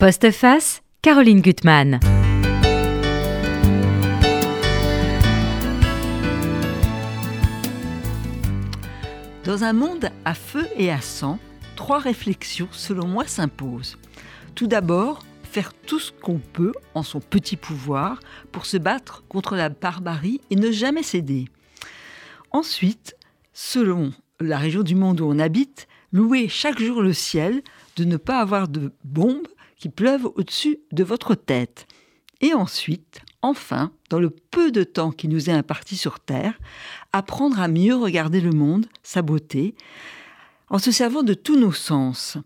Postface, Caroline Gutmann. Dans un monde à feu et à sang, trois réflexions, selon moi, s'imposent. Tout d'abord, faire tout ce qu'on peut en son petit pouvoir pour se battre contre la barbarie et ne jamais céder. Ensuite, selon la région du monde où on habite, louer chaque jour le ciel de ne pas avoir de bombes qui pleuvent au-dessus de votre tête. Et ensuite, enfin, dans le peu de temps qui nous est imparti sur Terre, apprendre à mieux regarder le monde, sa beauté, en se servant de tous nos sens.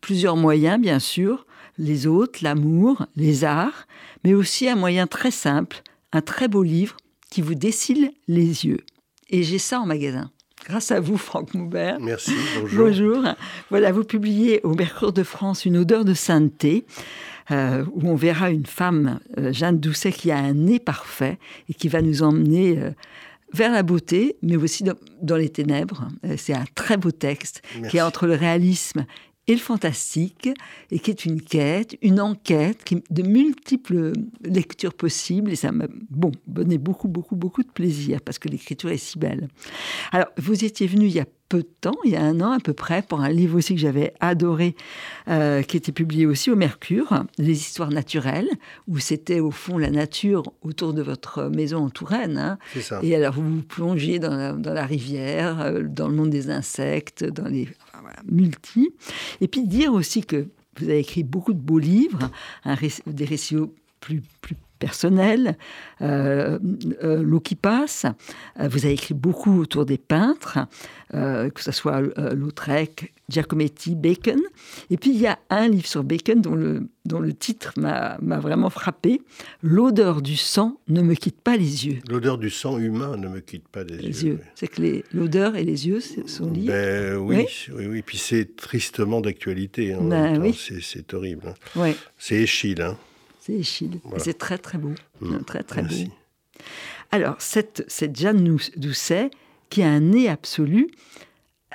Plusieurs moyens, bien sûr, les autres, l'amour, les arts, mais aussi un moyen très simple, un très beau livre qui vous dessille les yeux. Et j'ai ça en magasin. Grâce à vous, Franck Moubert. Merci, bonjour. Bonjour. Voilà, vous publiez au Mercure de France une odeur de sainteté. Euh, où on verra une femme, euh, Jeanne Doucet, qui a un nez parfait et qui va nous emmener euh, vers la beauté, mais aussi dans, dans les ténèbres. C'est un très beau texte Merci. qui est entre le réalisme et le fantastique, et qui est une quête, une enquête, qui, de multiples lectures possibles, et ça m'a bon, donné beaucoup, beaucoup, beaucoup de plaisir, parce que l'écriture est si belle. Alors, vous étiez venu il y a peu de temps, il y a un an à peu près, pour un livre aussi que j'avais adoré, euh, qui était publié aussi au Mercure, Les histoires naturelles, où c'était au fond la nature autour de votre maison en Touraine. hein. Ça. Et alors, vous vous plongiez dans la, dans la rivière, euh, dans le monde des insectes, dans les enfin, voilà, multi. Et puis dire aussi que vous avez écrit beaucoup de beaux livres, un réc- des récits plus, plus personnels, euh, euh, L'eau qui passe. Euh, vous avez écrit beaucoup autour des peintres, euh, que ce soit Lautrec, Giacometti, Bacon. Et puis il y a un livre sur Bacon dont le, dont le titre m'a vraiment frappé. L'odeur du sang ne me quitte pas les yeux. L'odeur du sang humain ne me quitte pas des Les yeux. yeux. C'est que les- l'odeur et les yeux sont liés. Ben, oui, Oui. oui, oui, Puis c'est tristement d'actualité. En Ben oui. C'est- horrible. hein. C'est Échille. Hein. C'est Échille. Voilà. C'est très très beau. Mm. Très très Merci. beau. Alors, cette, cette Jeanne Doucet, qui a un nez absolu,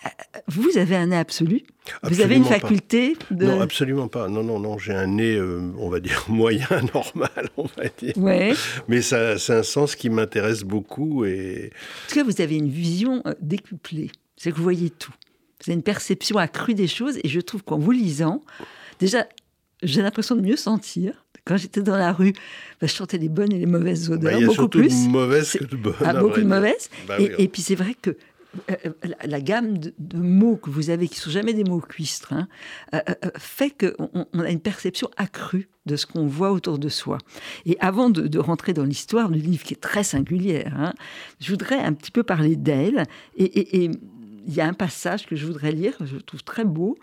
euh, vous avez un nez absolu? Vous avez une Absolument pas. faculté de... Non, absolument pas. Non, non, non. J'ai un nez, euh, on va dire, moyen, normal, on va dire. Ouais. Mais ça, c'est un sens qui m'intéresse beaucoup. Et En tout cas, vous avez une vision euh, décuplée. C'est que vous voyez tout. Vous avez une perception accrue des choses. Et je trouve qu'en vous lisant, déjà, j'ai l'impression de mieux sentir. Quand j'étais dans la rue, bah, je sentais les bonnes et les mauvaises bah, odeurs, il y a beaucoup plus. de mauvaises que de bonnes. Ah, beaucoup de mauvaises. Bah et, oui, et puis c'est vrai que euh, euh, la, la gamme de, de mots que vous avez, qui sont jamais des mots cuistres, hein, euh, fait qu'on on- on a une perception accrue de ce qu'on voit autour de soi. Et avant de, de rentrer dans l'histoire du livre, qui est très singulière, hein, je voudrais un petit peu parler d'elle. Et, et- et il y a un passage que je voudrais lire, que je trouve très beau,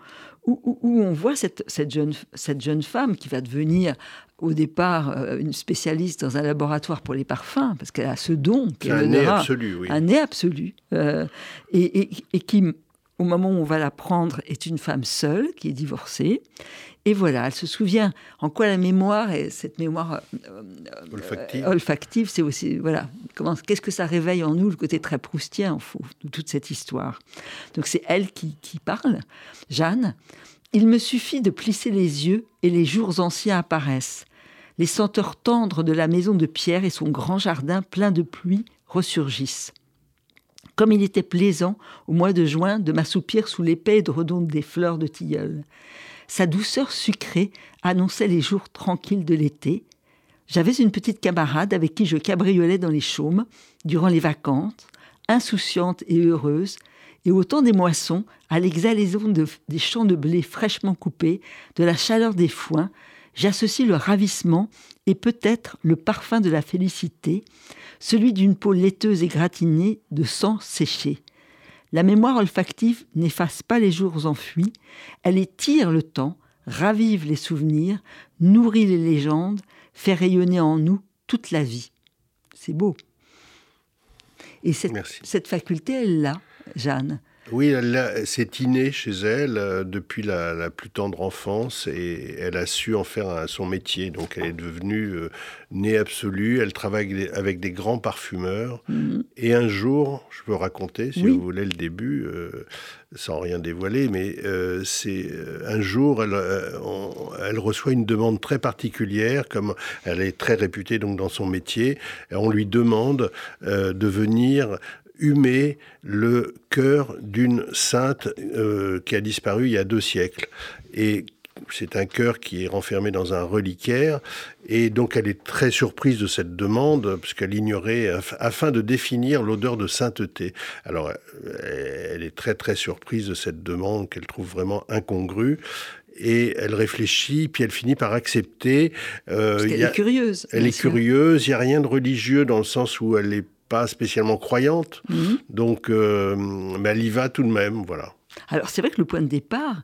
où, où- où on voit cette, cette, jeune, cette jeune femme qui va devenir au départ euh, une spécialiste dans un laboratoire pour les parfums, parce qu'elle a ce don. Un nez absolu, oui. un nez absolu, euh, et, et- et qui, au moment où on va la prendre, est une femme seule, qui est divorcée. Et voilà, elle se souvient en quoi la mémoire, et cette mémoire euh, Olfactive. euh, olfactive, c'est aussi, voilà, comment, qu'est-ce que ça réveille en nous, le côté très proustien, en fou, de toute cette histoire. Donc c'est elle qui, qui parle, Jeanne. Il me suffit de plisser les yeux et les jours anciens apparaissent. Les senteurs tendres de la maison de pierre et son grand jardin plein de pluie ressurgissent. Comme il était plaisant, au mois de juin, de m'assoupir sous l'épais redonde des fleurs de tilleul. Sa douceur sucrée annonçait les jours tranquilles de l'été. J'avais une petite camarade avec qui je cabriolais dans les chaumes durant les vacances, insouciante et heureuse, et au temps des moissons, à l'exhalaison de- des champs de blé fraîchement coupés, de la chaleur des foins, j'associe le ravissement et peut-être le parfum de la félicité, celui d'une peau laiteuse et gratinée de sang séché. La mémoire olfactive n'efface pas les jours enfuis, elle étire le temps, ravive les souvenirs, nourrit les légendes, fait rayonner en nous toute la vie. C'est beau. Et cette, cette faculté, elle l'a, Jeanne. Oui, c'est inné chez elle euh, depuis la, plus tendre enfance et elle a su en faire son métier. Donc elle est devenue euh, née absolue. Elle travaille avec des, grands parfumeurs. Mhm. Et un jour, je peux raconter, si vous voulez, le début, euh, sans rien dévoiler, mais c'est un jour, elle, elle, reçoit une demande très particulière, comme elle est très réputée donc dans son métier. Et on lui demande de venir humer le cœur d'une sainte euh, qui a disparu il y a deux siècles. Et c'est un cœur qui est renfermé dans un reliquaire, et donc elle est très surprise de cette demande, puisqu'elle ignorait, afin de définir l'odeur de sainteté. Alors, elle est très très surprise de cette demande qu'elle trouve vraiment incongrue, et elle réfléchit, puis elle finit par accepter. Euh, Parce qu'elle est curieuse. Elle est curieuse, il n'y a rien de religieux dans le sens où elle est pas spécialement croyante. Mhm. Donc, euh, mais elle y va tout de même, voilà. Alors, c'est vrai que le point de départ,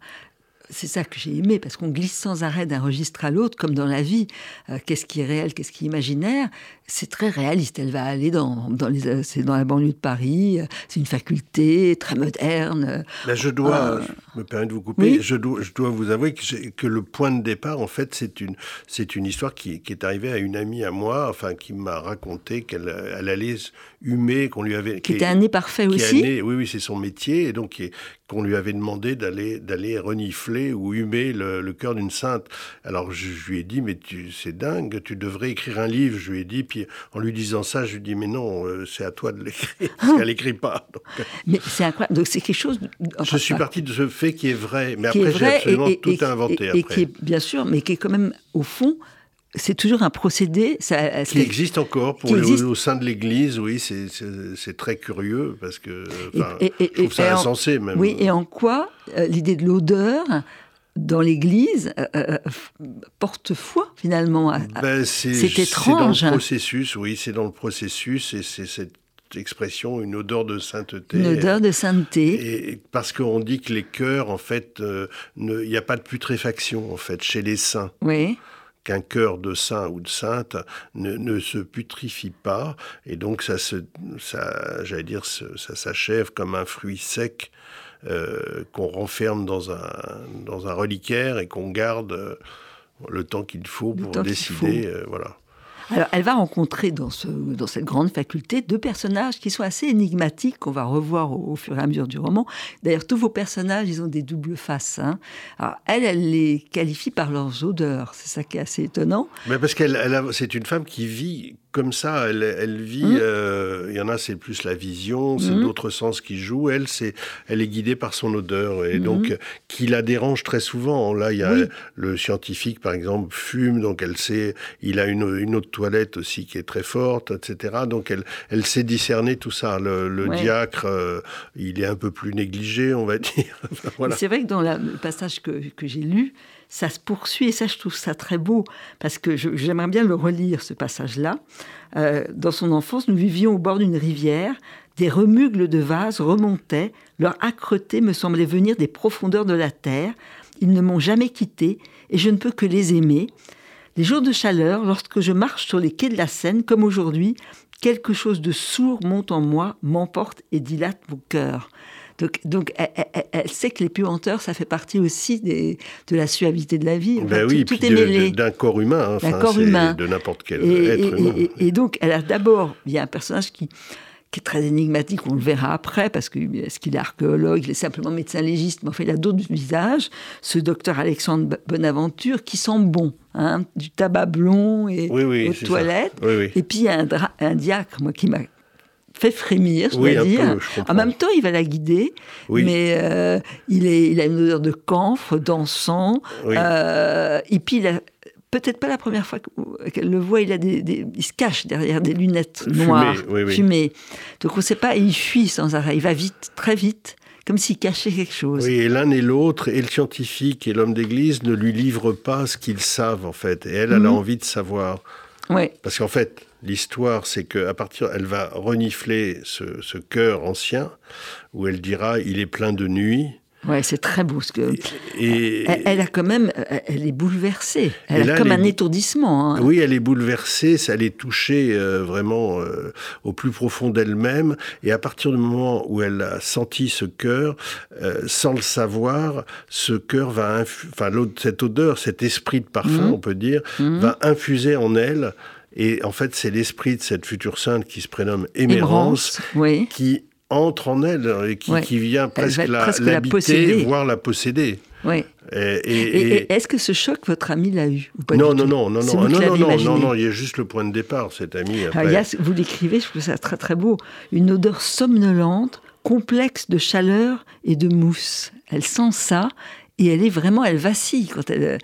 c'est ça que j'ai aimé, parce qu'on glisse sans arrêt d'un registre à l'autre, comme dans la vie. Euh, qu'est-ce qui est réel, qu'est-ce qui est imaginaire? C'est très réaliste. Elle va aller dans, dans, les, euh, c'est dans la banlieue de Paris, c'est une faculté très moderne. je dois, je me permets de vous couper, je, dois, je dois vous avouer que, que, le point de départ, en fait, c'est une, c'est une histoire qui, qui, est arrivée à une amie à moi, enfin, qui m'a raconté qu'elle elle allait humer, qu'on lui avait... Qui, était un nez parfait aussi oui, oui, c'est son métier, et donc qu'on lui avait demandé d'aller, d'aller renifler ou humer le, cœur d'une sainte. Alors je, lui ai dit, mais tu, c'est dingue, tu devrais écrire un livre. Je lui ai dit, puis en lui disant ça, je lui ai dit, mais non, euh, c'est à toi de l'écrire, parce qu'elle n'écrit pas. Mais c'est incroyable, donc c'est quelque chose... je suis parti de ce fait qui est vrai, mais après j'ai absolument tout inventé. Et, qui est, bien sûr, mais qui est quand même, au fond, c'est toujours un procédé. Ça, qui existe encore pour au sein de l'Église, oui, c'est très curieux parce que et, je trouve ça insensé même. Oui, et en quoi euh, l'idée de l'odeur dans l'Église euh, euh, porte foi finalement ben, C'est étrange. C'est dans le processus, oui, c'est dans le processus et c'est cette expression, une odeur de sainteté. Une odeur de sainteté. Et parce qu'on dit que les cœurs, en fait, il n'y a pas de putréfaction, en fait, chez les saints. Oui qu'un cœur de saint ou de sainte ne, se putrifie pas, et donc ça ça, j'allais dire, ça s'achève comme un fruit sec euh, qu'on renferme dans un, dans un reliquaire et qu'on garde euh, le temps qu'il faut pour décider, euh, voilà. Alors, elle va rencontrer dans, ce, dans cette grande faculté deux personnages qui sont assez énigmatiques, qu'on va revoir au, fur et à mesure du roman. D'ailleurs, tous vos personnages, ils ont des doubles faces. Hein. Alors, elle, elle les qualifie par leurs odeurs. C'est ça qui est assez étonnant. Mais parce qu'elle, c'est une femme qui vit comme ça, elle, vit. Mmh. Euh, il y en a, c'est plus la vision, c'est mmh. d'autres sens qui jouent. Elle, c'est, elle est guidée par son odeur et mmh. donc qui la dérange très souvent. Là, il y a le scientifique, par exemple, fume, donc elle sait. Il a une, une autre toilette aussi qui est très forte, etc. Donc elle, elle sait discerner tout ça. Le, diacre, euh, il est un peu plus négligé, on va dire. voilà. C'est vrai que dans le passage que, que j'ai lu, ça se poursuit et ça, je trouve ça très beau parce que j'aimerais bien le relire, ce passage-là. Euh, dans son enfance, nous vivions au bord d'une rivière. Des remugles de vases remontaient. Leur âcreté me semblait venir des profondeurs de la terre. Ils ne m'ont jamais quitté et je ne peux que les aimer. Les jours de chaleur, lorsque je marche sur les quais de la Seine, comme aujourd'hui, quelque chose de sourd monte en moi, m'emporte et dilate mon cœur. Donc, elle, sait que les puanteurs, ça fait partie aussi des, de la suavité de la vie. ben oui, tout, est mêlé. D'un corps humain, hein, corps humain. de n'importe quel être humain. Et, donc, elle a d'abord, il y a un personnage qui, qui est très énigmatique, on le verra après, parce que est-ce qu'il est archéologue, il est simplement médecin légiste, mais enfin il a d'autres visages. Ce docteur Alexandre Bonaventure qui sent bon, hein, du tabac blond et aux toilettes. et puis il y a un, un diacre, moi, qui m'a fait frémir, je dois dire. en même temps, il va la guider, mais euh, il, est, il a une odeur de camphre, d'encens. Euh, et puis, peut-être pas la première fois qu'elle le voit, il, a des, il se cache derrière des lunettes noires, fumées. Donc on ne sait pas, il fuit sans arrêt. Il va vite, très vite comme s'il cachait quelque chose. Oui, et l'un et l'autre, et le scientifique et l'homme d'église, ne lui livrent pas ce qu'ils savent, en fait. Et elle, elle a mhm. envie de savoir. Oui. Parce qu'en fait, L'histoire, c'est qu'à partir, elle va renifler ce, cœur ancien, où elle dira il est plein de nuit, Ouais, c'est très beau. Ce que... Et, elle, a quand même, elle est bouleversée. Elle a comme un étourdissement. Hein. Oui, elle est bouleversée, ça l'est touchée vraiment au plus profond d'elle-même. Et à partir du moment où elle a senti ce cœur, sans le savoir, ce cœur va, enfin, cette odeur, cet esprit de parfum, mmh. on peut dire, mmh. va infuser en elle et en fait, c'est l'esprit de cette future sainte qui se prénomme Émérance, qui entre en elle et qui, vient presque, l'habiter, voire la posséder. Oui. Et, est-ce que ce choc, votre ami l'a eu ou pas non, non, non, non, non, non, non, non, non, il y a juste le point de départ, cet ami. vous l'écrivez, je trouve ça très très beau. Une odeur somnolente, complexe de chaleur et de mousse. Elle sent ça et elle est vraiment, elle vacille quand elle,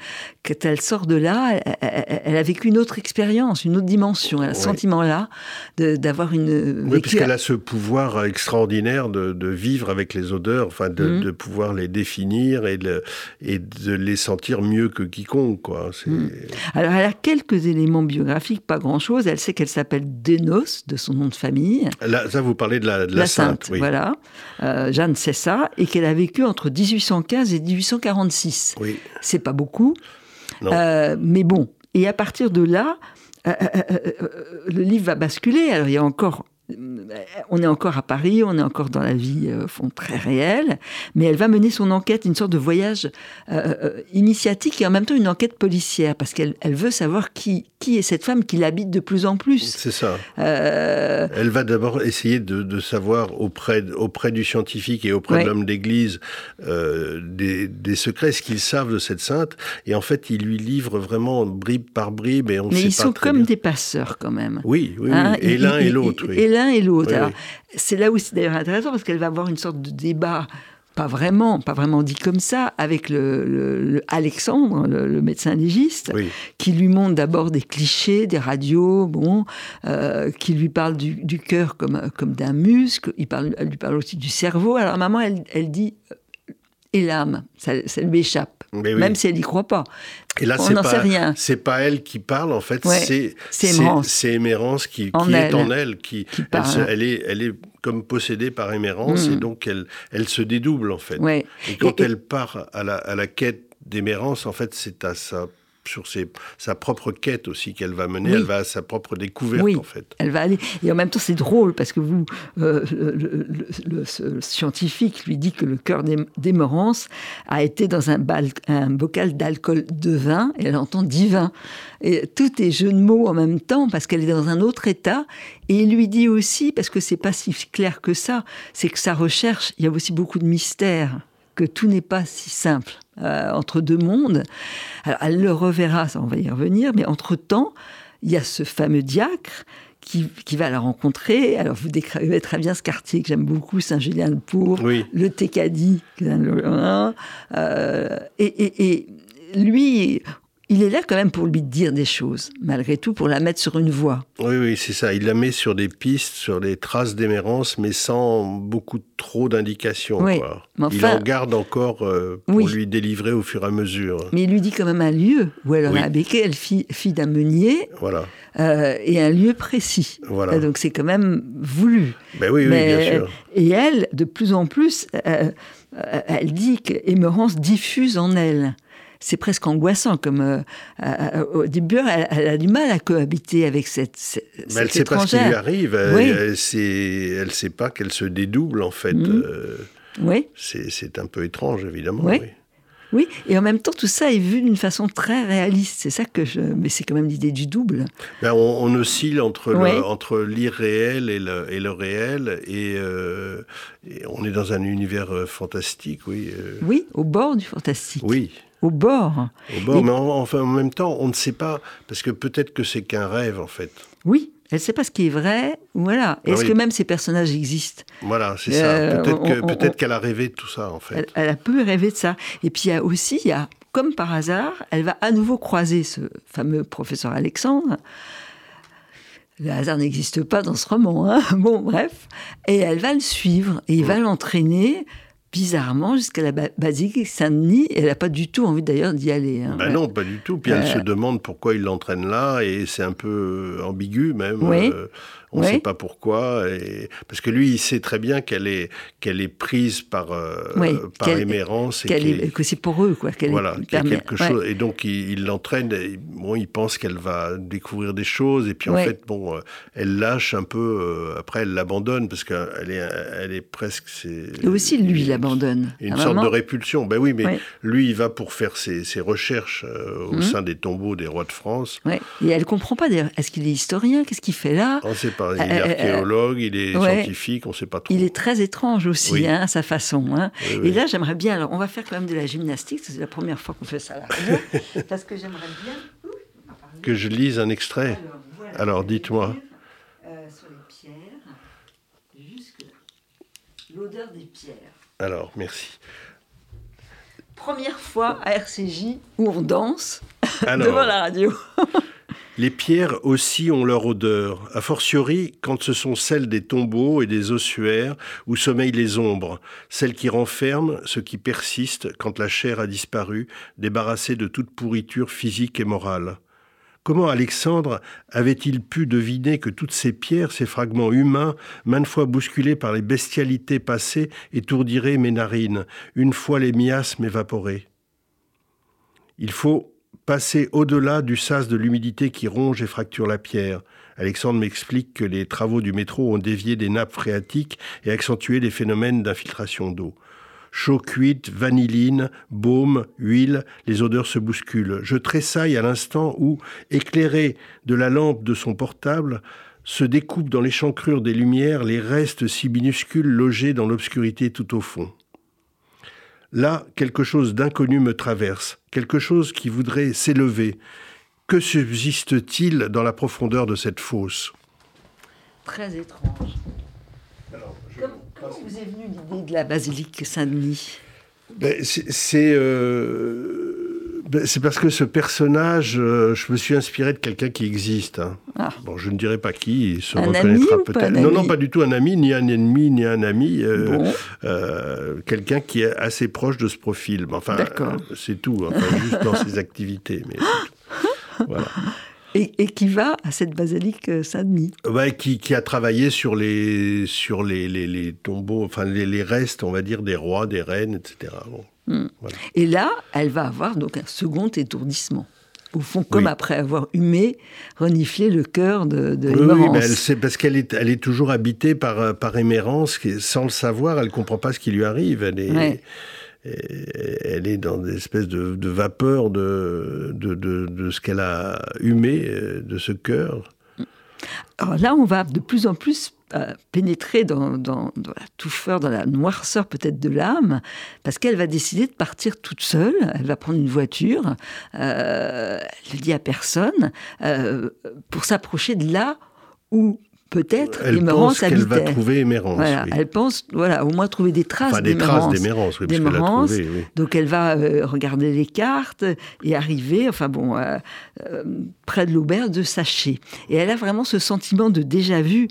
quand elle sort de là. Elle, a vécu une autre expérience, une autre dimension. Elle a ce sentiment-là d'avoir une. Oui, puisqu'elle a ce pouvoir extraordinaire de, de, vivre avec les odeurs, enfin de, mmh. de pouvoir les définir et de, et de les sentir mieux que quiconque. Quoi. Mmh. Alors, elle a quelques éléments biographiques, pas grand-chose. Elle sait qu'elle s'appelle Denos, de son nom de famille. Là, ça, vous parlez de la, sainte. oui. Voilà. Euh, Jeanne sait ça, et qu'elle a vécu entre 1815 et 1815. 46. Oui. C'est pas beaucoup. Euh, mais bon. Et à partir de là, euh, euh, le livre va basculer. Alors il y a encore on est encore à Paris, on est encore dans la vie euh, fond, très réelle, mais elle va mener son enquête, une sorte de voyage euh, euh, initiatique et en même temps une enquête policière, parce qu'elle elle veut savoir qui, qui est cette femme qui l'habite de plus en plus. C'est ça. Elle va d'abord essayer de, savoir auprès, auprès du scientifique et auprès de l'homme d'église des, des, secrets, ce qu'ils savent de cette sainte, et en fait, il lui livre vraiment bribe par bribe, et on mais ils sont comme des passeurs quand même. Oui, oui, hein, et l'un et l'autre. Oui et l'autre. C'est là où c'est d'ailleurs intéressant parce qu'elle va avoir une sorte de débat pas vraiment, pas vraiment dit comme ça, avec le, Alexandre, le, médecin légiste, qui lui montre d'abord des clichés, des radios, bon, euh, qui lui parle du, cœur comme, comme d'un muscle, il parle, elle lui parle aussi du cerveau. Alors maman, elle, elle dit, et l'âme, ça, ça lui échappe. Même si elle n'y croit pas. Et là, c'est pas, C'est pas elle qui parle, en fait, c'est c'est Émérance qui, est en elle, qui, elle, est, elle est comme possédée par Émérance, et mm. donc elle, elle se dédouble, en fait. Et quand elle part à la, à la quête d'Émérance, en fait, c'est à sa sur sa propre quête aussi qu'elle va mener, elle va à sa propre découverte oui, en fait. Elle va aller. Et en même temps c'est drôle parce que vous, euh, le, scientifique lui dit que le cœur d'Émérance a été dans un, un bocal d'alcool de vin et elle entend divin. Et tout est jeu de mots en même temps parce qu'elle est dans un autre état. Et il lui dit aussi parce que c'est pas si clair que ça, c'est que sa recherche il y a aussi beaucoup de mystères que tout n'est pas si simple euh, entre deux mondes. Alors, elle le reverra, ça on va y revenir, mais entre-temps, il y a ce fameux diacre qui, qui, va la rencontrer. Alors, vous décrivez très bien ce quartier que j'aime beaucoup, Saint-Julien-de-Pour, le Técadi. Euh, et, et, et, lui, il est là quand même pour lui dire des choses, malgré tout, pour la mettre sur une voie. Oui, oui, c'est ça. Il la met sur des pistes, sur des traces d'émérance, mais sans beaucoup trop d'indications. Oui. il en garde encore euh, pour lui délivrer au fur et à mesure. Mais il lui dit quand même un lieu où elle aurait oui. elle fille, fille d'un meunier. Voilà. Euh, et un lieu précis. Voilà. donc c'est quand même voulu. Ben oui, oui, bien sûr. Et elle, de plus en plus, euh, elle dit qu'Émérance diffuse en elle c'est presque angoissant. Comme euh, euh, au début, elle, a du mal à cohabiter avec cette, cette Mais elle sait pas ce qui lui arrive. Elle, ne sait pas qu'elle se dédouble en fait. Mhm. Euh, oui. C'est un peu étrange évidemment. Oui. oui. et en même temps, tout ça est vu d'une façon très réaliste. C'est ça que je. Mais c'est quand même l'idée du double. Ben, on, oscille entre entre l'irréel et le, et le réel, et, et, on est dans un univers fantastique, oui. Oui, au bord du fantastique. Oui au bord. Au bord, mais enfin, en même temps, on ne sait pas, parce que peut-être que c'est qu'un rêve, en fait. Oui, elle ne sait pas ce qui est vrai. Voilà. Ah Est-ce que même ces personnages existent? Voilà, c'est ça. Euh, peut-être qu'elle a rêvé de tout ça, en fait. Elle, a peu rêvé de ça. Et puis, il y a aussi, il y a, comme par hasard, elle va à nouveau croiser ce fameux professeur Alexandre. Le hasard n'existe pas dans ce roman. Hein bon, bref. Et elle va le suivre et il va l'entraîner bizarrement jusqu'à la basilique Saint-Denis. Elle n'a pas du tout envie d'ailleurs d'y aller. Hein. Ben non, pas du tout. Puis elle se demande pourquoi il l'entraîne là, et c'est un peu ambigu même. Oui. On ne sait pas pourquoi. Et... Parce que lui, il sait très bien qu'elle est, qu'elle est prise par, euh, par émérance. Et que c'est pour eux, quoi. Voilà, y a quelque chose. Et donc, il l'entraîne. Bon, il pense qu'elle va découvrir des choses. Et puis, en fait, bon, euh, elle lâche un peu. Euh, après, elle l'abandonne parce qu'elle est, elle est presque. Et aussi, lui, il l'abandonne. Une sorte de répulsion. Ben oui, mais lui, il va pour faire ses, ses recherches au mhm. sein des tombeaux des rois de France. Et elle comprend pas, d'ailleurs. Est-ce qu'il est historien Qu'est-ce qu'il fait là? Il est euh, euh, archéologue, il est scientifique, on ne sait pas trop. Il est très étrange aussi, hein, à sa façon. Hein. Et là, j'aimerais bien. Alors, on va faire quand même de la gymnastique. C'est la première fois qu'on fait ça à la radio. parce que j'aimerais bien. Que je lise un extrait. Alors, dites-moi. Euh, sur les pierres, jusque L'odeur des pierres. Alors, merci. Première fois à RCJ où on danse devant la radio. Les pierres aussi ont leur odeur, a fortiori quand ce sont celles des tombeaux et des ossuaires où sommeillent les ombres, celles qui renferment ce qui persiste quand la chair a disparu, débarrassée de toute pourriture physique et morale. Comment Alexandre avait-il pu deviner que toutes ces pierres, ces fragments humains, maintes fois bousculés par les bestialités passées, étourdiraient mes narines, une fois les miasmes évaporés? Il faut passer au-delà du sas de l'humidité qui ronge et fracture la pierre. Alexandre m'explique que les travaux du métro ont dévié des nappes phréatiques et accentué les phénomènes d'infiltration d'eau. Chaud cuite, vanilline, baume, huile, les odeurs se bousculent. Je tressaille à l'instant où, éclairé de la lampe de son portable, se découpent dans l'échancrure des lumières les restes si minuscules logés dans l'obscurité tout au fond. Là, quelque chose d'inconnu me traverse, quelque chose qui voudrait s'élever. Que subsiste-t-il dans la profondeur de cette fosse? Très étrange. Comment, vous est venue l'idée de la basilique Saint-Denis? Ben, C'est euh, ben, parce que ce personnage, euh, je me suis inspiré de quelqu'un qui existe. Hein. Ah. Bon, je ne dirais pas qui, il se reconnaîtra peut-être. Non, non, pas du tout un ami, ni un ennemi, ni un ami. Euh, euh, quelqu'un qui est assez proche de ce profil. Enfin, c'est tout, enfin, juste dans ses activités. Mais voilà. Et, qui va à cette basilique Saint-Denis. Ouais, qui, qui, a travaillé sur les, sur les, les, les tombeaux, enfin les, les, restes, on va dire, des rois, des reines, etc. Bon. Hmm. Et là, elle va avoir donc un second étourdissement. Au fond, comme après avoir humé, reniflé le cœur de, de Oui, c'est parce qu'elle est, elle est toujours habitée par, euh, par Émérance, sans le savoir, elle ne comprend pas ce qui lui arrive. Elle est, elle est dans des espèces de, de vapeur de, de, de ce qu'elle a humé, euh, de ce cœur. Alors là, on va de plus en plus pénétrer dans, la touffeur, dans la noirceur peut-être de l'âme, parce qu'elle va décider de partir toute seule. Elle va prendre une voiture, euh, elle ne dit à personne, euh, pour s'approcher de là où peut-être elle pense qu'elle va trouver Émérance. Voilà, Elle pense, voilà, au moins trouver des traces enfin, des traces d'Émérance, oui, oui. Donc elle va euh, regarder les cartes et arriver, enfin bon, euh, euh, près de l'auberge de Saché. Et elle a vraiment ce sentiment de déjà vu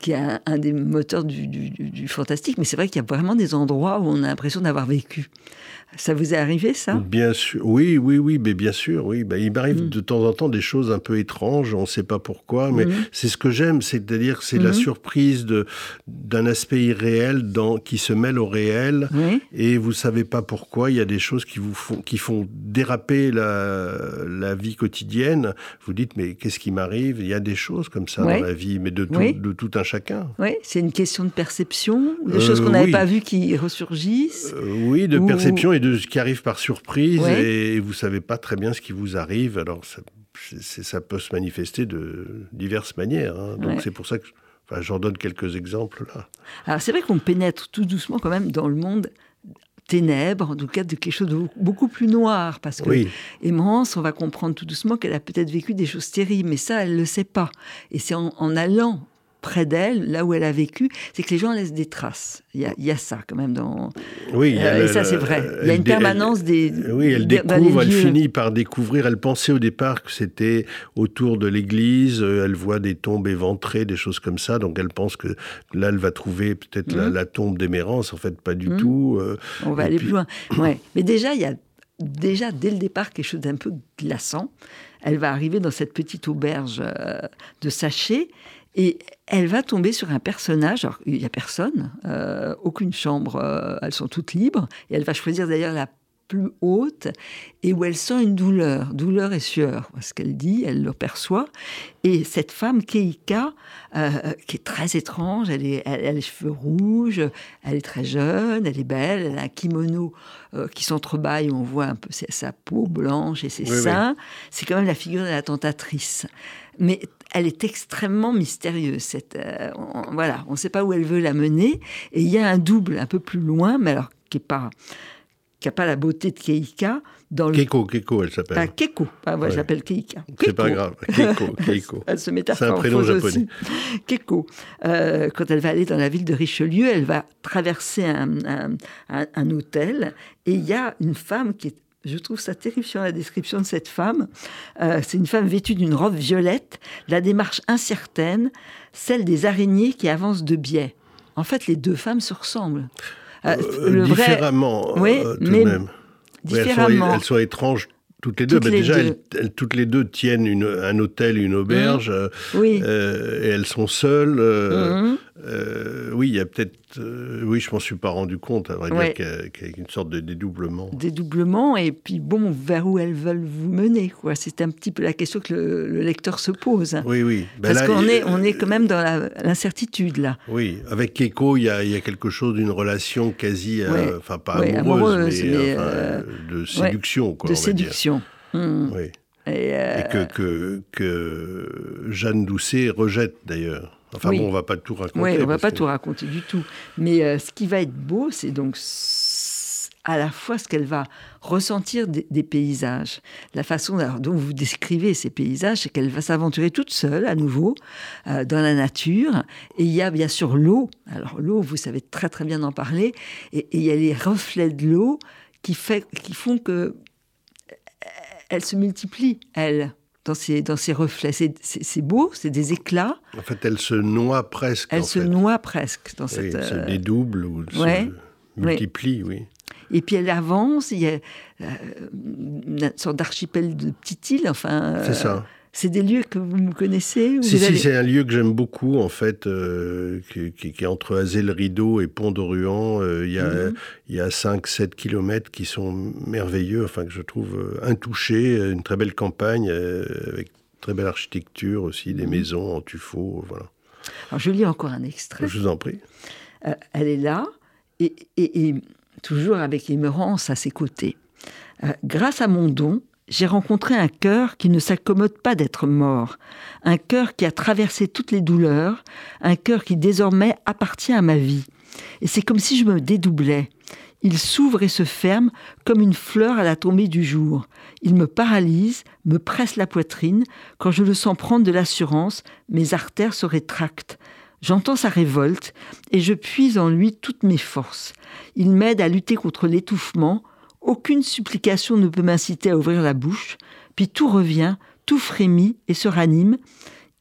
qui est un, des moteurs du, du fantastique, mais c'est vrai qu'il y a vraiment des endroits où on a l'impression d'avoir vécu. Ça vous est arrivé, ça? Bien sûr, oui, oui, oui, mais bien sûr, oui. Ben, il m'arrive mm. de temps en temps des choses un peu étranges, on ne sait pas pourquoi, mais mm. c'est ce que j'aime, c'est-à-dire c'est la mm. surprise d'un aspect irréel dans, qui se mêle au réel, et vous savez pas pourquoi. Il y a des choses qui vous font, qui font déraper la, la vie quotidienne. Vous dites, mais qu'est-ce qui m'arrive? Il y a des choses comme ça dans la vie, mais de tout, de tout un chacun. Oui, c'est une question de perception, des choses qu'on n'avait euh, pas vues qui ressurgissent. Euh, oui, de perception et de ce qui arrive par surprise et vous savez pas très bien ce qui vous arrive. Alors ça, ça peut se manifester de diverses manières. Hein. Donc c'est pour ça que enfin, j'en donne quelques exemples là. Alors c'est vrai qu'on pénètre tout doucement quand même dans le monde ténèbres, en tout cas de quelque chose de beaucoup plus noir, parce que oui. on va comprendre tout doucement qu'elle a peut-être vécu des choses terribles, mais ça, elle ne le sait pas. Et c'est en, allant près d'elle, là où elle a vécu, c'est que les gens laissent des traces. Il y a, il y a ça quand même dans. Oui, Euh, elle- et ça c'est vrai. Il y a une permanence des. Oui, elle des- découvre, les elle lieux. finit par découvrir. Elle pensait au départ que c'était autour de l'église. euh, Elle voit des tombes éventrées, des choses comme ça. Donc elle pense que là, elle va trouver peut-être la, Mhm. la tombe d'Émérance. En fait, pas du Mhm. tout. euh, On va aller puis- plus loin. Ouais. Mais déjà, il y a déjà dès le départ quelque chose d'un peu glaçant. Elle va arriver dans cette petite auberge euh, de sachets et elle va tomber sur un personnage. Alors, il n'y a personne, euh, aucune chambre, euh, elles sont toutes libres. Et elle va choisir d'ailleurs la plus haute et où elle sent une douleur, douleur et sueur. Ce qu'elle dit, elle le perçoit. Et cette femme, Keika, euh, qui est très étrange, elle, est, elle, elle a les cheveux rouges, elle est très jeune, elle est belle, elle a un kimono euh, qui s'entrebâille, on voit un peu sa, peau blanche et ses Oui, oui. seins. C'est quand même la figure de la tentatrice. Mais elle est extrêmement mystérieuse. Cette, euh, on- voilà, on ne sait pas où elle veut la mener. Et il y a un double un peu plus loin, mais alors qui n'est pas qui n'a pas la beauté de Keika, dans le Keiko, Keiko, elle ah, s'appelle. Keiko. Ah, Ouais. j'appelle Keika. C'est pas grave. Keiko, Keiko. Elle se C'est un prénom aussi. Keiko. Euh, quand elle va aller dans la ville de Richelieu, elle va traverser un, un- un- un hôtel et il y a une femme qui est je trouve ça terrifiant la description de cette femme. Euh, c'est une femme vêtue d'une robe violette, la démarche incertaine, celle des araignées qui avancent de biais. En fait, les deux femmes se ressemblent. Euh, Euh, vrai, différemment, Oui, tout mais de même. Oui, elles, sont, différemment. elles sont étranges toutes les deux. Toutes les déjà, deux. Elles, elles- toutes les deux tiennent une- un hôtel, une auberge, euh, oui. euh, et elles sont seules. euh, Mhm. Euh, oui, il y a peut-être. euh, oui, je m'en suis pas rendu compte, à vrai Ouais. dire, qu'il y a- qu'il y a une sorte de dédoublement. dédoublement et puis bon vers où elles veulent vous mener quoi c'est un petit peu la question que le, le lecteur se pose Oui, oui. Ben parce qu'on est on est quand même dans l'incertitude là Oui, avec Keiko, il y a, il y a quelque chose d'une relation quasi, euh, Ouais. enfin pas Ouais, amoureuse, amoureuse, mais, mais, enfin, euh, de séduction, quoi, de on va dire. séduction Hmm. Oui. et, euh, Et que, que, que Jeanne Doucet rejette d'ailleurs. Enfin Oui. bon, on va pas tout raconter. ouais, on va pas que- tout raconter du tout mais euh, ce qui va être beau c'est donc à la fois ce qu'elle va ressentir des, des paysages, la façon dont vous décrivez ces paysages, c'est qu'elle va s'aventurer toute seule à nouveau euh, dans la nature. Et il y a bien sûr l'eau. Alors l'eau, vous savez très très bien en parler. Et, et il y a les reflets de l'eau qui, fait, qui font que elle se multiplie, elle, dans ses, dans ses reflets. C'est- beau, c'est des éclats. En fait, elle se noie presque. Elle se fait. noie presque dans Oui, cette. elle se euh, dédouble ou ouais. se multiplie, oui. Et puis elle avance, il y a euh, une sorte d'archipel de petites îles, enfin. C'est euh, ça. C'est des lieux que vous connaissez où Si, si, allez- c'est un lieu que j'aime beaucoup, en fait, euh, qui, qui- qui est entre Azel-Rideau et Pont-d'Oruan. Euh, Il y a, Mhm. a 5-7 kilomètres qui sont merveilleux, enfin, que je trouve euh, intouchés, une très belle campagne, avec très belle architecture aussi, des Mhm. maisons en tuffeau, voilà. Alors je lis encore un extrait. Je vous en prie. Euh, elle est là, et, et- et toujours avec Émerance à ses côtés. Euh, grâce à mon don, j'ai rencontré un cœur qui ne s'accommode pas d'être mort, un cœur qui a traversé toutes les douleurs, un cœur qui désormais appartient à ma vie. Et c'est comme si je me dédoublais. Il s'ouvre et se ferme comme une fleur à la tombée du jour. Il me paralyse, me presse la poitrine. Quand je le sens prendre de l'assurance, mes artères se rétractent. J'entends sa révolte et je puise en lui toutes mes forces. Il m'aide à lutter contre l'étouffement. Aucune supplication ne peut m'inciter à ouvrir la bouche. Puis tout revient, tout frémit et se ranime.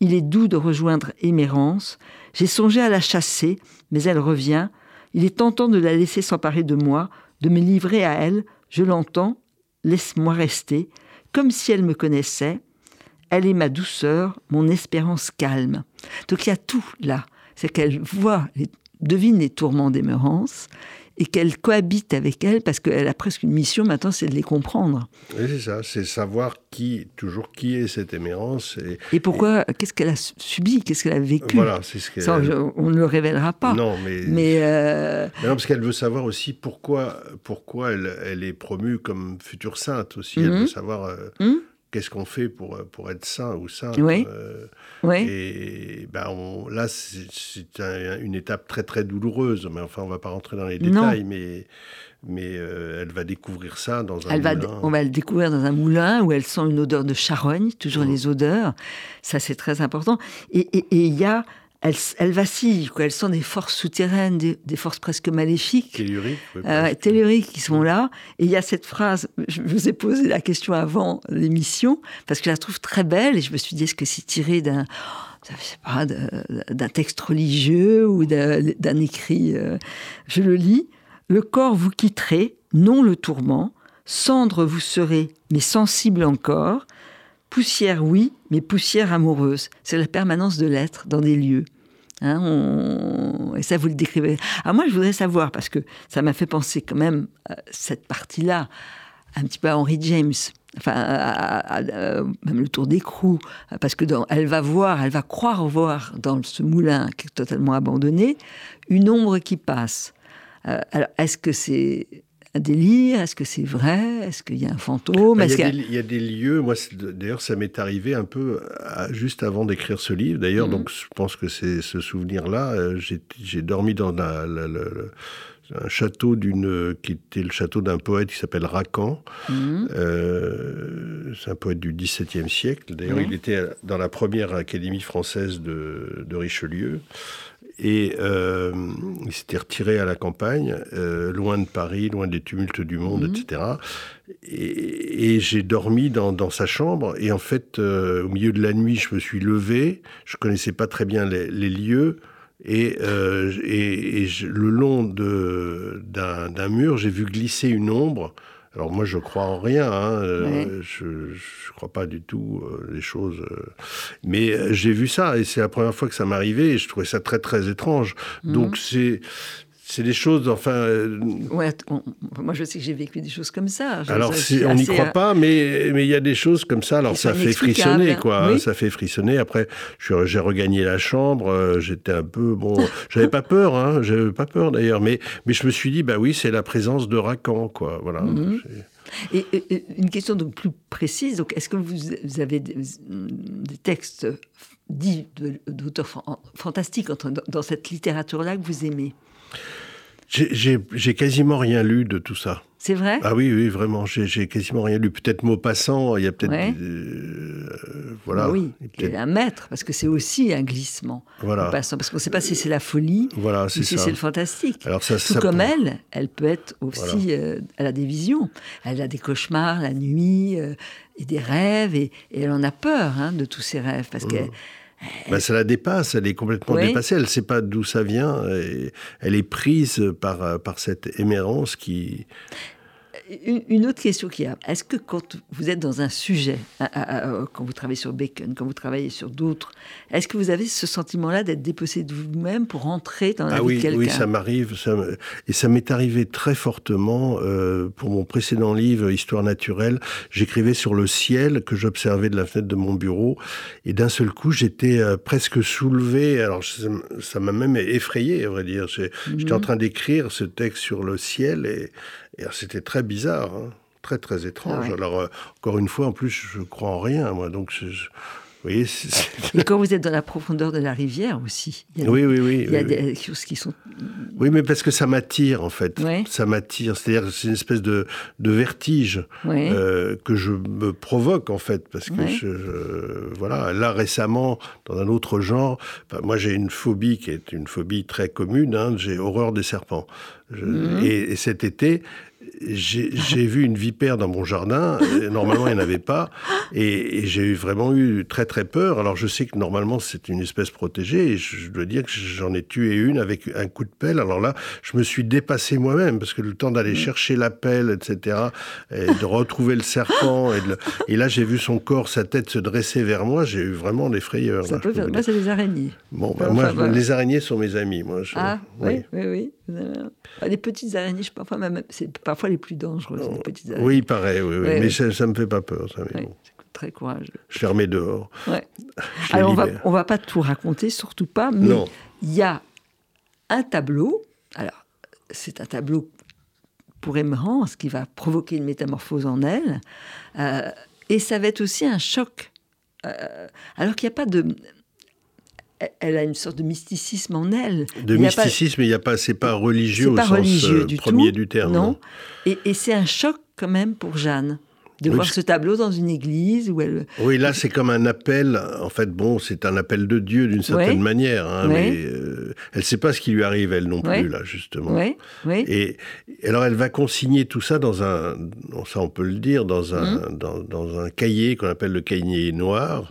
Il est doux de rejoindre Émérance. J'ai songé à la chasser, mais elle revient. Il est tentant de la laisser s'emparer de moi, de me livrer à elle. Je l'entends. Laisse-moi rester, comme si elle me connaissait. Elle est ma douceur, mon espérance calme. Donc il y a tout là. C'est qu'elle voit, devine les tourments d'Émérance et qu'elle cohabite avec elle parce qu'elle a presque une mission maintenant, c'est de les comprendre. Oui, c'est ça, c'est savoir qui, toujours qui est cette émérance. Et, Et pourquoi, qu'est-ce qu'elle a subi, qu'est-ce qu'elle a vécu? voilà, c'est ce qu'elle... Ça, on ne le révélera pas. Non, mais... Mais euh, Mais non, parce qu'elle veut savoir aussi pourquoi, pourquoi elle, elle est promue comme future sainte aussi. Elle Mhm. veut savoir euh, Mhm. Qu'est-ce qu'on fait pour, euh, pour être saint ou. Oui. euh, ouais. et ben on, là, c'est c'est un- une étape très très douloureuse. Mais enfin, on va pas rentrer dans les Non. détails, mais, mais euh, elle va découvrir ça dans un Elle va, moulin. on va le découvrir dans un moulin où elle sent une odeur de charogne, toujours Mhm. les odeurs. Ça, c'est très important. Et il y a elle, elle vacille, quoi. Elles sont des forces souterraines, des, des forces presque maléfiques. Telluriques. oui, Euh, telluriques qui sont là. Et il y a cette phrase, je vous ai posé la question avant l'émission, parce que je la trouve très belle, et je me suis dit, est-ce que c'est tiré d'un d'un texte religieux ou d'un écrit euh, Je le lis. Le corps vous quitterait, non le tourment. Cendre vous serez, mais sensible encore. Poussière, oui, mais poussière amoureuse. C'est la permanence de l'être dans des lieux. Hein, Et ça, vous le décrivez. Ah, moi, je voudrais savoir, parce que ça m'a fait penser quand même, cette partie-là, un petit peu à Henry James. Enfin, euh, même le tour d'écrou, parce que elle va voir, elle va croire voir dans ce moulin qui est totalement abandonné une ombre qui passe. Euh, alors, est-ce que c'est un délire Est-ce que c'est vrai Est-ce qu'il y a un fantôme Bah, Il y, a qu'il y des, il y a des lieux, moi d'ailleurs ça m'est arrivé un peu à- juste avant d'écrire ce livre, d'ailleurs Mhm. donc je pense que c'est ce souvenir-là, euh, j'ai dormi dans la- la- la- la- un château d'une qui était le château d'un poète qui s'appelle Racan, Mhm. Euh, c'est un poète du XVIIe siècle. D'ailleurs, il était dans la première académie française de, de Richelieu. Et euh, il s'était retiré à la campagne, euh, loin de Paris, loin des tumultes du monde, Mhm. etc. Et, et j'ai dormi dans, dans sa chambre. Et en fait, euh, au milieu de la nuit, je me suis levé. Je connaissais pas très bien les, les lieux. Et, et, et je- le long d'un mur, j'ai vu glisser une ombre. Alors moi, je crois en rien. hein, euh, Ouais. Je ne crois pas du tout euh, les choses. euh. mais j'ai vu ça et c'est la première fois que ça m'arrivait et je trouvais ça très très étrange. Mhm. Donc c'est c'est des choses. Enfin, euh, Ouais, on- moi, je sais que j'ai vécu des choses comme ça. Je- alors on n'y croit euh, pas, mais mais il y a des choses comme ça. Alors ça fait frissonner, quoi. Oui. Ça fait frissonner. Après, j'ai regagné la chambre. euh, J'étais un peu bon. J'avais pas peur, hein. J'avais pas peur d'ailleurs. Mais mais je me suis dit, bah oui, c'est la présence de Racan, quoi. Voilà. Mhm. Et, une question donc plus précise. Donc, est-ce que vous, avez des, des textes dits d'auteurs fan- fantastiques dans cette littérature-là que vous aimez? J'ai- quasiment rien lu de tout ça. C'est vrai? Ah oui, oui, vraiment, j'ai quasiment rien lu. Peut-être Maupassant, il y a peut-être... Ouais. euh, voilà. Oui, un maître, parce que c'est aussi un glissement. Voilà, en passant, parce qu'on ne sait pas si c'est la folie voilà ou si c'est le fantastique. Alors ça, Tout ça comme peut- elle, elle peut être aussi, euh, elle a des visions, elle a des cauchemars la nuit euh, et des rêves et, et elle en a peur hein, de tous ces rêves parce qu'elle Bah, ça la dépasse, elle est complètement Oui. dépassée, elle ne sait pas d'où ça vient, et elle est prise par, euh, par cette émérance qui... Une, autre question qu'il y a, est-ce que quand vous êtes dans un sujet, à- quand vous travaillez sur Bacon, quand vous travaillez sur d'autres, est-ce que vous avez ce sentiment-là d'être dépossédé de vous-même pour rentrer dans la Ah vie oui, de quelqu'un? oui, ça m'arrive, ça et ça m'est arrivé très fortement euh, pour mon précédent livre, Histoire naturelle. J'écrivais sur le ciel que j'observais de la fenêtre de mon bureau, et d'un seul coup, j'étais euh, presque soulevé. Alors, ça m'a même effrayé, à vrai dire. J'ai- J'étais en train d'écrire ce texte sur le ciel, et, et c'était très bizarre. hein, Très très étrange. Ah ouais. Alors euh, encore une fois, en plus, je crois en rien, moi. Donc, je- voyez, Et quand vous êtes dans la profondeur de la rivière aussi, il y a, oui, oui, oui. il y a oui, oui. des choses qui sont... Oui, mais parce que ça m'attire, en fait. Ouais. Ça m'attire. C'est-à-dire, c'est une espèce de, de vertige Ouais. euh, que je me provoque, en fait. Parce que, Ouais. je, je- voilà, là, récemment, dans un autre genre, enfin, moi, j'ai une phobie qui est une phobie très commune. hein, j'ai horreur des serpents. Je- Mhm. et, et cet été, j'ai vu une vipère dans mon jardin. Normalement, il n'y en avait pas. Et, et j'ai vraiment eu très, très peur. Alors, je sais que normalement, c'est une espèce protégée. Et je, je dois dire que j'en ai tué une avec un coup de pelle. Alors là, je me suis dépassé moi-même. Parce que le temps d'aller chercher la pelle, etc., et de retrouver le serpent. Et, de le- et là, j'ai vu son corps, sa tête se dresser vers moi. J'ai eu vraiment des frayeurs. Ça là, peut faire... dire. c'est des araignées. Bon, bah, moi, les araignées sont mes amis. Moi, je- Ah, oui. oui, oui, oui. Les petites araignées, je parfois, même, c'est parfois les plus dangereuses, les petites araignées. Oui, il paraît, oui, oui. Ouais, mais ouais. ça, ça me fait pas peur, ça. mais bon. très courageux. Je remets dehors. Je Alors, on va, on va pas tout raconter, surtout pas, mais il y a un tableau. Alors, c'est un tableau pour Emerance qui va provoquer une métamorphose en elle. Euh, et ça va être aussi un choc. Euh, alors qu'il n'y a pas de. Elle a une sorte de mysticisme en elle. De Il mysticisme, il n'y a pas, c'est pas religieux au pas sens religieux euh, du premier tout, du terme. Non. Et, et c'est un choc quand même pour Jeanne de Oui, voir ce tableau dans une église où elle. Oui, là, c'est comme un appel. En fait, bon, c'est un appel de Dieu d'une certaine Ouais. manière. hein, Ouais. Mais euh, elle ne sait pas ce qui lui arrive, elle non plus, là, justement. Et alors, elle va consigner tout ça dans un, ça on peut le dire, dans un, Mmh. dans, dans un cahier qu'on appelle le cahier noir,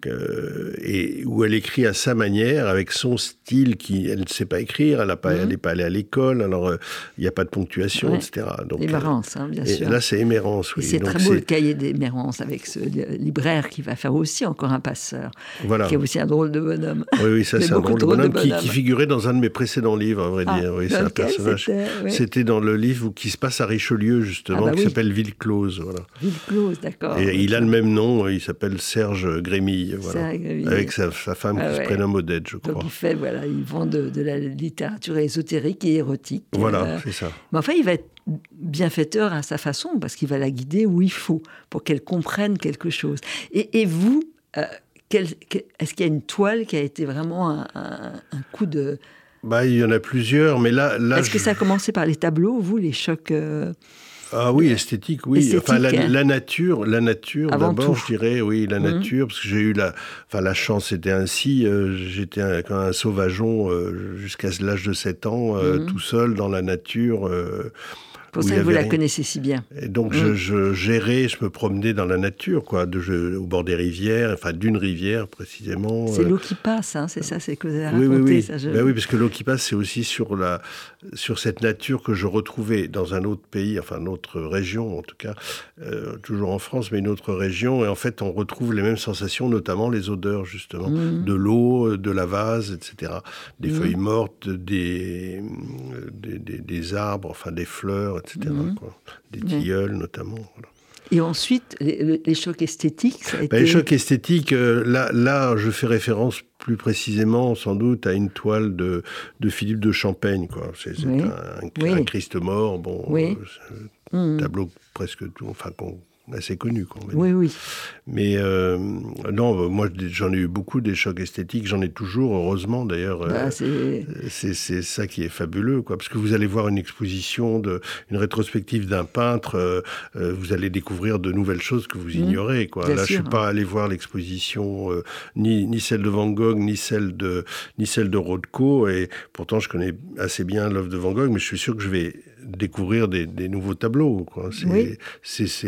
que- et où elle écrit à sa manière, avec son style qui, elle ne sait pas écrire, elle n'est pas, n'est pas allée à l'école, alors euh, il n'y a pas de ponctuation, etc. Donc, Marance, hein, bien et sûr. là, c'est Émérance, oui. c'est très beau le cahier des Mérance avec ce li- libraire qui va faire aussi encore un passeur, Voilà. qui est aussi un drôle de bonhomme. Oui, oui, ça c'est un drôle de bonhomme qui, figurait dans un de mes précédents livres, à vrai Ah, dire. Oui, c'est un personnage. c'était, oui. Dans le livre qui se passe à Richelieu, justement, Ah bah qui oui. s'appelle Ville Close. Voilà. Ville close, d'accord. Et il a le même nom, il s'appelle Serge Grémille, voilà. Avec sa, sa femme Ah qui ouais. se prénomme Odette, je Donc crois. il fait, voilà, il vend de, de la littérature ésotérique et érotique. Voilà, Euh, c'est ça. mais enfin, il va être bienfaiteur à sa façon, parce qu'il va la guider où il faut, pour qu'elle comprenne quelque chose. Et, et vous, euh, est-ce qu'il y a une toile qui a été vraiment un, un- un coup de... Bah, il y en a plusieurs, mais là, là Est-ce que ça a commencé par les tableaux, vous, les chocs euh, Ah oui, esthétique, oui. Esthétique, enfin, la, hein. la nature, la nature d'abord, je dirais, oui, la Mhm. nature, parce que j'ai eu la, enfin, la chance, c'était ainsi. euh, J'étais un, un sauvageon euh, jusqu'à l'âge de 7 ans, euh, Mhm. tout seul dans la nature. Euh, pour ça que vous la rien. connaissez si bien. Et donc je, je gérais, je me promenais dans la nature, quoi, de, je- au bord des rivières, enfin d'une rivière précisément. C'est euh, l'eau qui passe, hein, c'est ça, c'est que vous avez oui, raconté. oui, oui. Ça, je- Ben oui, parce que l'eau qui passe, c'est aussi sur, la, sur cette nature que je retrouvais dans un autre pays, enfin une autre région en tout cas, euh, toujours en France, mais une autre région. Et en fait, on retrouve les mêmes sensations, notamment les odeurs, justement, Mhm. de l'eau, de la vase, etc. Des Mhm. feuilles mortes, des, euh, des, des- des arbres, enfin des fleurs, etc. Mhm. quoi. Des Ouais. tilleuls, notamment. voilà. Et ensuite, les, les- chocs esthétiques, ça a été... Ben, les chocs esthétiques, euh, là, là, je fais référence plus précisément, sans doute, à une toile de, de Philippe de Champaigne. C'est Oui. un, un- Oui. un Christ mort, bon, Oui. euh, Mhm. tableau presque tout, enfin, qu'on- assez connu. quoi. Oui, oui. Mais euh, non, bah, moi, j'en ai eu beaucoup des chocs esthétiques, j'en ai toujours, heureusement d'ailleurs. euh, Bah, c'est- c'est ça qui est fabuleux, quoi. Parce que vous allez voir une exposition, de, une rétrospective d'un peintre, euh, euh, vous allez découvrir de nouvelles choses que vous Mhm. ignorez, quoi. Là, je sûr. suis pas allé voir l'exposition, euh, ni, ni celle de Van Gogh, ni celle de, ni celle de Rothko, et pourtant je connais assez bien l'œuvre de Van Gogh, mais je suis sûr que je vais découvrir des, des nouveaux tableaux. C'est Oui.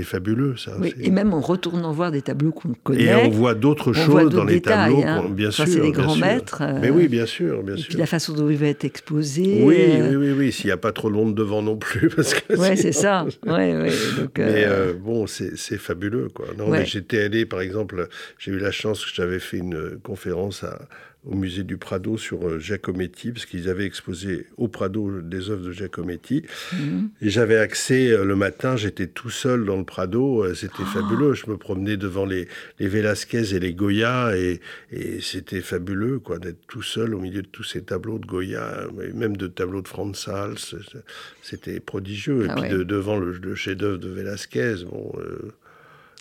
fabuleux, ça. oui. Et même en retournant voir des tableaux qu'on connaît, et on voit d'autres choses dans les détails, tableaux, hein. bien sûr. c'est bien grands sûr. maîtres, euh, Mais oui, bien sûr, bien et sûr. puis la façon dont il va être exposé. Oui, euh, oui, oui, oui, s'il n'y a pas trop de monde devant non plus. Parce que Ouais, c'est ça. Ouais, ouais. Donc, Mais euh, bon, c'est fabuleux, quoi. Non, Ouais. mais j'étais allé, par exemple, j'ai eu la chance que j'avais fait une conférence à- au musée du Prado sur euh, Giacometti, parce qu'ils avaient exposé au Prado des œuvres de Giacometti. mhm. Et j'avais accès euh, le matin, j'étais tout seul dans le Prado, euh, c'était Ah. fabuleux. Je me promenais devant les, les Velasquez et les Goya, et, et c'était fabuleux quoi d'être tout seul au milieu de tous ces tableaux de Goya, et même de tableaux de Franz Hals. c'est- C'était prodigieux. Et Ah puis ouais. de- devant le, le chef-d'œuvre de Velasquez, bon, euh,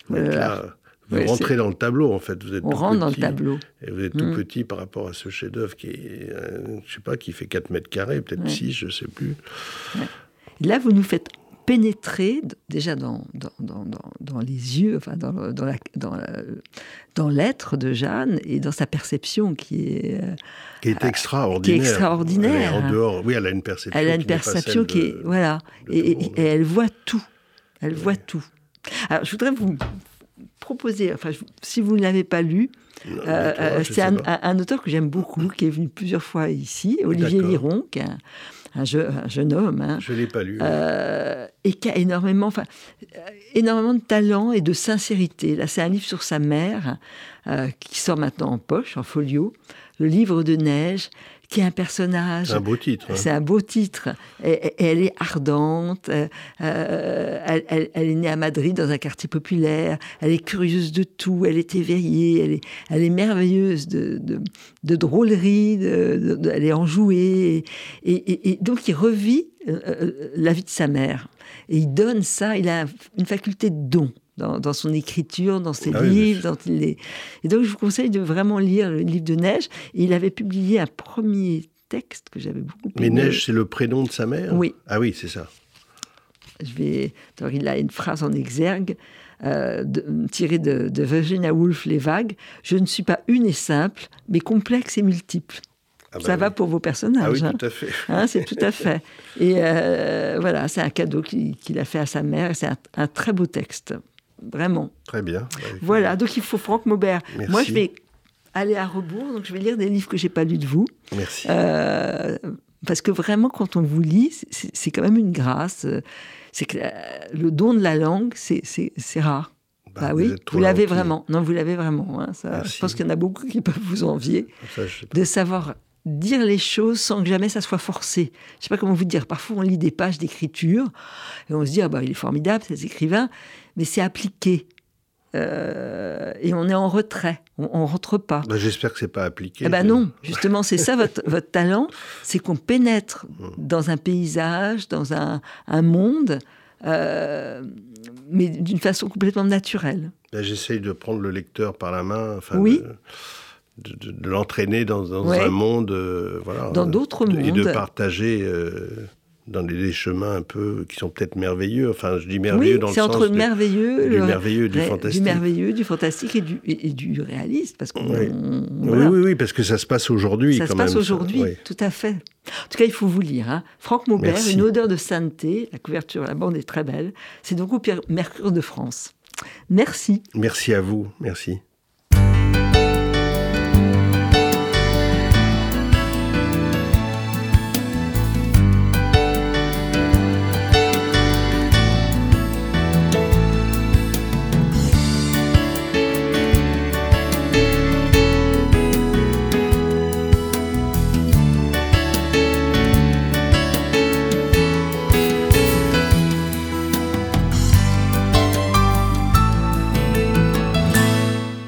là, vous Ouais, rentrez dans le tableau en fait. Vous êtes on tout rentre dans le petit, tableau. Et vous êtes Mm. tout petit par rapport à ce chef-d'œuvre qui est, euh, je sais pas, qui fait 4 mètres carrés, peut-être Ouais. 6, je sais plus. Là, vous nous faites pénétrer déjà dans, dans, dans, dans, dans les yeux, enfin dans, la, la- l'être de Jeanne et dans sa perception qui est... euh, qui est extraordinaire. extraordinaire. Elle est en dehors, oui, elle a une perception. Elle a une qui perception celle qui est... de- Voilà. et elle voit tout. Elle voit tout. Alors, je voudrais vous proposer, enfin, si vous ne l'avez pas lu, euh, euh, c'est un, auteur que j'aime beaucoup, qui est venu plusieurs fois ici, Olivier. Liron, qui est un, un jeu- un jeune homme, hein, Je ne l'ai pas lu. euh, et qui a énormément, enfin, énormément de talent et de sincérité. Là, c'est un livre sur sa mère euh, qui sort maintenant en poche, en folio, le livre de neige, qui est un personnage. C'est un beau titre. hein. C'est un beau titre. Et, et- et elle est ardente. euh, euh, elle, elle- elle est née à Madrid, dans un quartier populaire. Elle est curieuse de tout. Elle est éveillée. Elle est, elle est merveilleuse de, de, de drôlerie. de- de- de- elle est enjouée. Et, et- et donc, il revit euh, euh, la vie de sa mère. Et il donne ça. Il a une faculté de don. Dans, dans son écriture, dans ses Ah oui, mais livres, dans les... Et donc, je vous conseille de vraiment lire le livre de Neige. Et il avait publié un premier texte que j'avais beaucoup Mais aimé. Neige, c'est le prénom de sa mère? Oui. Ah oui, c'est ça. Je vais. Alors, il a une phrase en exergue. euh, de- tiré de, de Virginia Woolf, Les Vagues. Je ne suis pas une et simple, mais complexe et multiple. Ah bah Ça va oui. pour vos personnages. Ah oui, hein. tout à fait. Hein, c'est tout à fait. Et euh, voilà, c'est un cadeau qu'il a fait à sa mère. C'est un, un très beau texte, vraiment. Très bien. Voilà, donc il faut Franck Maubert. Merci. Moi, je vais aller à rebours, donc je vais lire des livres que j'ai pas lus de vous. Merci. Euh, parce que vraiment, quand on vous lit, c'est- quand même une grâce. C'est que euh, le don de la langue, c'est- rare. Bah, Bah, vous oui, vous l'avez vraiment. Non, vous l'avez vraiment. hein, ça, je pense qu'il y en a beaucoup qui peuvent vous envier Ça, de savoir dire les choses sans que jamais ça soit forcé. Je sais pas comment vous dire. Parfois, on lit des pages d'écriture et on se dit ah bah il est formidable cet écrivain, mais c'est appliqué Euh, et on est en retrait. On, on rentre pas. Bah, J'espère que c'est pas appliqué. Eh ben non, justement, c'est ça votre, votre talent, c'est qu'on pénètre dans un paysage, dans un, un monde, euh, mais d'une façon complètement naturelle. Là, J'essaye de prendre le lecteur par la main, enfin, Oui. de, de- de l'entraîner dans, dans Ouais. un monde, euh, voilà, Dans euh, d'autres de- et de mondes. partager euh, dans des, des chemins un peu qui sont peut-être merveilleux. Enfin, je dis merveilleux oui, dans le c'est sens entre merveilleux, du le- merveilleux, du fantastique. du merveilleux, du fantastique et du, et, et du réaliste, parce qu'on Oui. Oui, oui, oui, parce que ça se passe aujourd'hui. Ça quand se passe aujourd'hui, oui. tout à fait. En tout cas, il faut vous lire. Hein. Franck Maubert, Merci. Une odeur de sainteté. La couverture, la bande est très belle. C'est donc au Mercure de France. Merci. Merci à vous, merci.